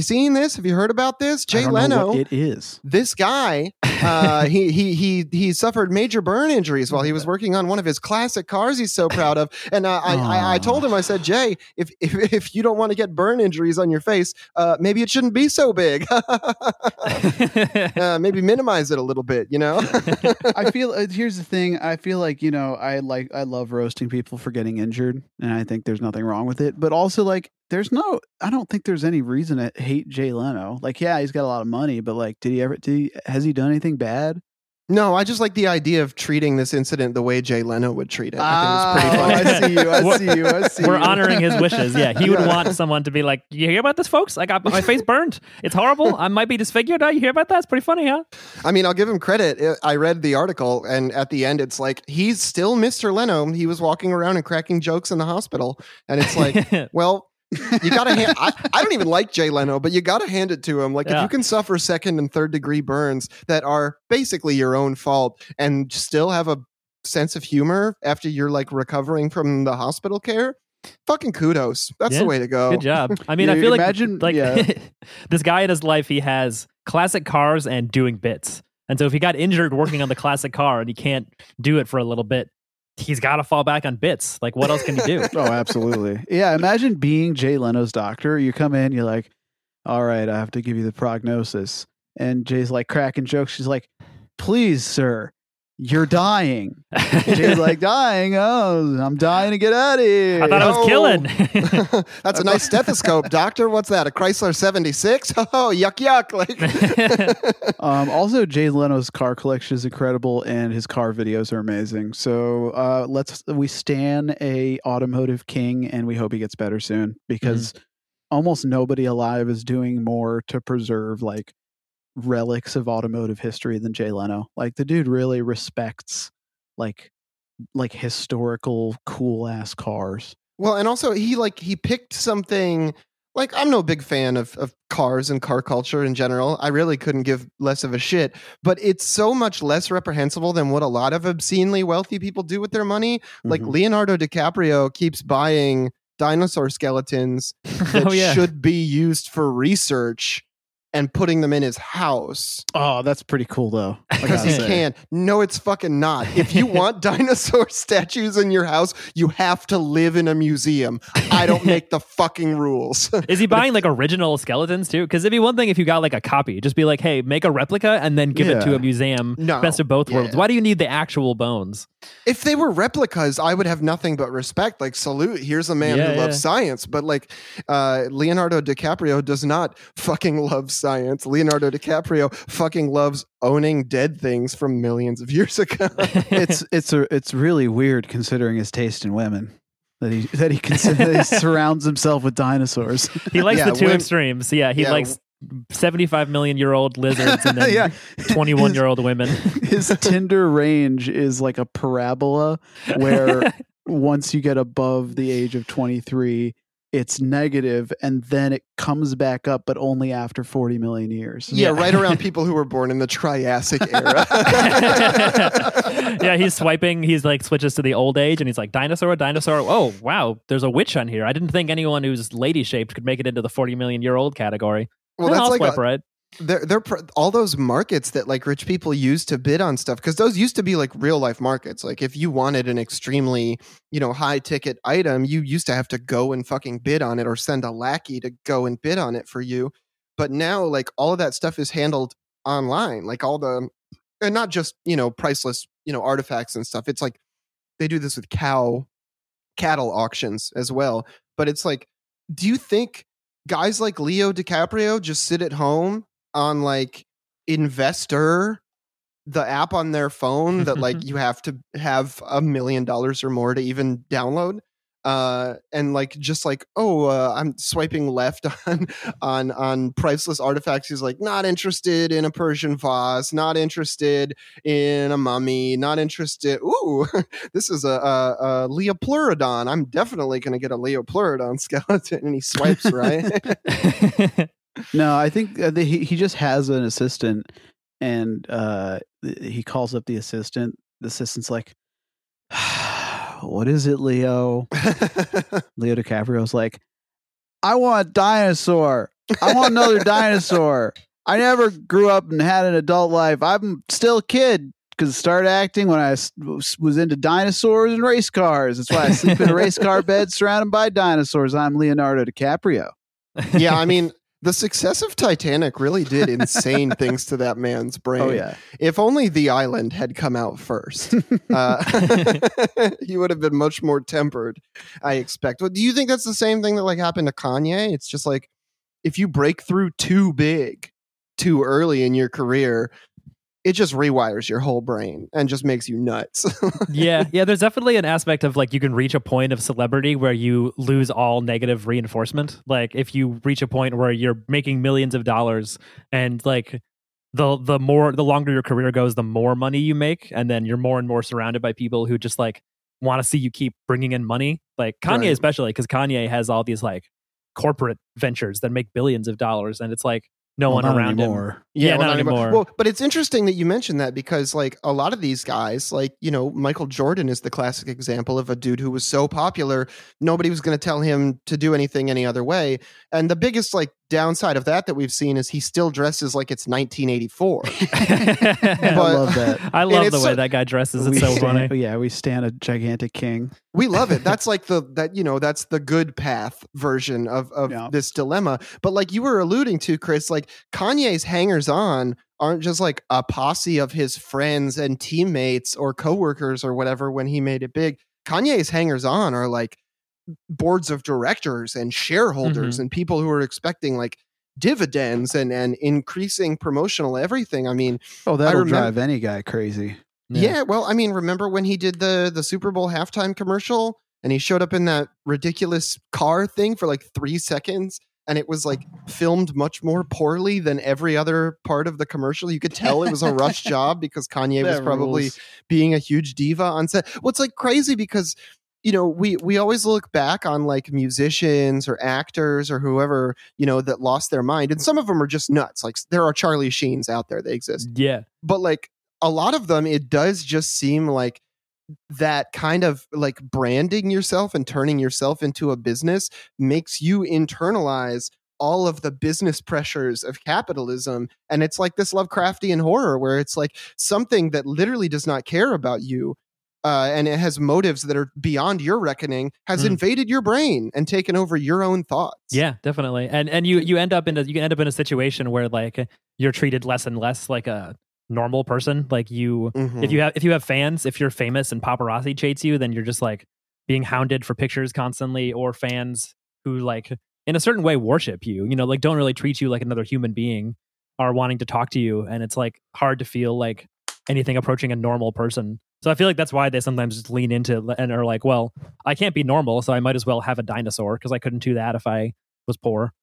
you seen this? Have you heard about this? I Jay don't know Leno. what it is. this guy, uh, he he he he suffered major burn injuries while he was working on one of his classic cars. He's so proud of, and uh, I, I I told him I said Jay, if if if you don't want to get burn injuries on your face, uh, maybe it shouldn't be so big. uh, maybe minimize it a little bit. You know. I feel uh, here's the thing. I feel like you know I like I love roasting people for getting injured, and I think there's nothing wrong with it. But also like there's no I don't think there's any reason to hate Jay Leno. Like yeah, he's got a lot of money, but like did he ever did he has he done anything bad? No, I just like the idea of treating this incident the way Jay Leno would treat it. Ah, I think it was pretty funny. I see you. I see you. I see We're you. honoring his wishes. Yeah, he would Yeah. want someone to be like, "You hear about this, folks? I got my face burned. It's horrible. I might be disfigured. Uh, You hear about that? It's pretty funny, huh?" I mean, I'll give him credit. I- I read the article, and at the end, it's like he's still Mr. Leno. He was walking around and cracking jokes in the hospital, and it's like, well, you gotta. Hand, I, I don't even like Jay Leno, but you gotta hand it to him. Like, if you can suffer second and third degree burns that are basically your own fault, and still have a sense of humor after you're like recovering from the hospital care, fucking kudos. That's Yeah. the way to go. Good job. I mean, Yeah, I feel like imagine- like yeah. this guy in his life, he has classic cars and doing bits. And so if he got injured working on the classic car and he can't do it for a little bit, he's got to fall back on bits. Like, what else can he do? Oh, absolutely. Yeah, imagine being Jay Leno's doctor. You come in, you're like, all right, I have to give you the prognosis. And Jay's like cracking jokes. She's like, please, sir, you're dying. Jay's like, dying? Oh, I'm dying to get out of here. I thought I was Oh. killing. That's a nice stethoscope, doctor. What's that? A Chrysler 76? Oh, yuck, yuck. Like, Um, also, Jay Leno's car collection is incredible, and his car videos are amazing. So uh, let's we stan a automotive king, and we hope he gets better soon because almost nobody alive is doing more to preserve like relics of automotive history than Jay Leno. Like the dude really respects like like historical cool ass cars. well, and also he like he picked something like I'm no big fan of of cars and car culture in general. I really couldn't give less of a shit, but it's so much less reprehensible than what a lot of obscenely wealthy people do with their money. Like Mhm. Leonardo DiCaprio keeps buying dinosaur skeletons that oh yeah. should be used for research and putting them in his house. oh, that's pretty cool though. Because he say. can. No, it's fucking not. If you want dinosaur statues in your house, you have to live in a museum. I don't make the fucking rules. Is he buying like original skeletons too? Because it'd be one thing if you got like a copy, just be like, "Hey, make a replica and then give it to a museum." No. Best of both worlds. Yeah. Why do you need the actual bones? If they were replicas, I would have nothing but respect. Like, salute, here's a man Yeah, who loves science. But like, uh, Leonardo DiCaprio does not fucking love science. Leonardo DiCaprio fucking loves owning dead things from millions of years ago. it's it's a it's really weird considering his taste in women that he that he, consi- that he surrounds himself with dinosaurs. He likes Yeah, the two when- extremes. Yeah, he Yeah. likes seventy-five million year old lizards and then yeah, twenty-one year old women. his Tinder range is like a parabola where once you get above the age of 23 it's negative and then it comes back up but only after 40 million years. yeah, Yeah. right around people who were born in the Triassic era. yeah, he's swiping. He's like switches to the old age, and he's like dinosaur, dinosaur. Oh wow, there's a witch on here. I didn't think anyone who's lady shaped could make it into the forty million year old category. Well, that's like swipe a- right. they're they're pr- all those markets that like rich people use to bid on stuff because those used to be like real life markets. Like if you wanted an extremely you know high ticket item, you used to have to go and fucking bid on it or send a lackey to go and bid on it for you. But now like all of that stuff is handled online. Like all the and not just you know priceless you know artifacts and stuff. It's like they do this with cow cattle auctions as well. But it's like, do you think guys like Leo DiCaprio just sit at home on like Investor, the app on their phone that like you have to have a million dollars or more to even download? Uh, and like just like oh uh, I'm swiping left on on on priceless artifacts. He's like not interested in a Persian vase, not interested in a mummy, not interested. Ooh, this is a, a, a Liopleurodon. I'm definitely going to get a Liopleurodon skeleton. And he swipes right. No, I think uh, the, he he just has an assistant, and uh, th- he calls up the assistant. The assistant's like, "What is it, Leo?" Leo DiCaprio's like, "I want a dinosaur." I want another dinosaur. I never grew up and had an adult life. I'm still a kid because I started acting when I was into dinosaurs and race cars. That's why I sleep in a race car bed surrounded by dinosaurs. I'm Leonardo DiCaprio. yeah, I mean, the success of Titanic really did insane things to that man's brain. Oh yeah, If only The Island had come out first, uh, he would have been much more tempered. I expect. But do you think that's the same thing that like happened to Kanye? It's just like if you break through too big, too early in your career, it just rewires your whole brain and just makes you nuts. yeah, yeah. There's definitely an aspect of like you can reach a point of celebrity where you lose all negative reinforcement. Like if you reach a point where you're making millions of dollars and like the the more the longer your career goes, the more money you make, and then you're more and more surrounded by people who just like want to see you keep bringing in money. Like Kanye, Right. especially because Kanye has all these like corporate ventures that make billions of dollars, and it's like no Well, one not around him. anymore. Yeah, well, not anymore. Well, but it's interesting that you mentioned that because, like, a lot of these guys, like, you know, Michael Jordan is the classic example of a dude who was so popular, nobody was going to tell him to do anything any other way. And the biggest, like, downside of that that we've seen is he still dresses like it's 1984. I love that. I love the way so- that guy dresses. We It's so stand- funny. Yeah, we stand a gigantic king. we love it. That's like the that you know that's the good path version of of Yeah. this dilemma. But like you were alluding to, Chris, like Kanye's hangers on aren't just like a posse of his friends and teammates or coworkers or whatever when he made it big. Kanye's hangers on are like boards of directors and shareholders mm-hmm. and people who are expecting like dividends and and increasing promotional everything. I mean, Oh, that'll remem- drive any guy crazy. yeah. well, I mean, remember when he did the the Super Bowl halftime commercial and he showed up in that ridiculous car thing for like 3 seconds and it was like filmed much more poorly than every other part of the commercial. You could tell it was a rush job because Kanye was probably rules. being a huge diva on set. What's like crazy because you know we we always look back on like musicians or actors or whoever you know that lost their mind and some of them are just nuts like there are charlie sheens out there they exist Yeah. but like a lot of them it does just seem like that kind of like branding yourself and turning yourself into a business makes you internalize all of the business pressures of capitalism and it's like this lovecraftian horror where it's like something that literally does not care about you uh, and it has motives that are beyond your reckoning has Mm. invaded your brain and taken over your own thoughts Yeah, definitely. And and you you end up in a you can end up in a situation where like you're treated less and less like a normal person. Like you Mhm. if you have if you have fans, if you're famous and paparazzi chase you, then you're just like being hounded for pictures constantly or fans who like in a certain way worship you, you know, like don't really treat you like another human being are wanting to talk to you and it's like hard to feel like anything approaching a normal person. So I feel like that's why they sometimes just lean into and are like, well, I can't be normal, so I might as well have a dinosaur because I couldn't do that if I was poor.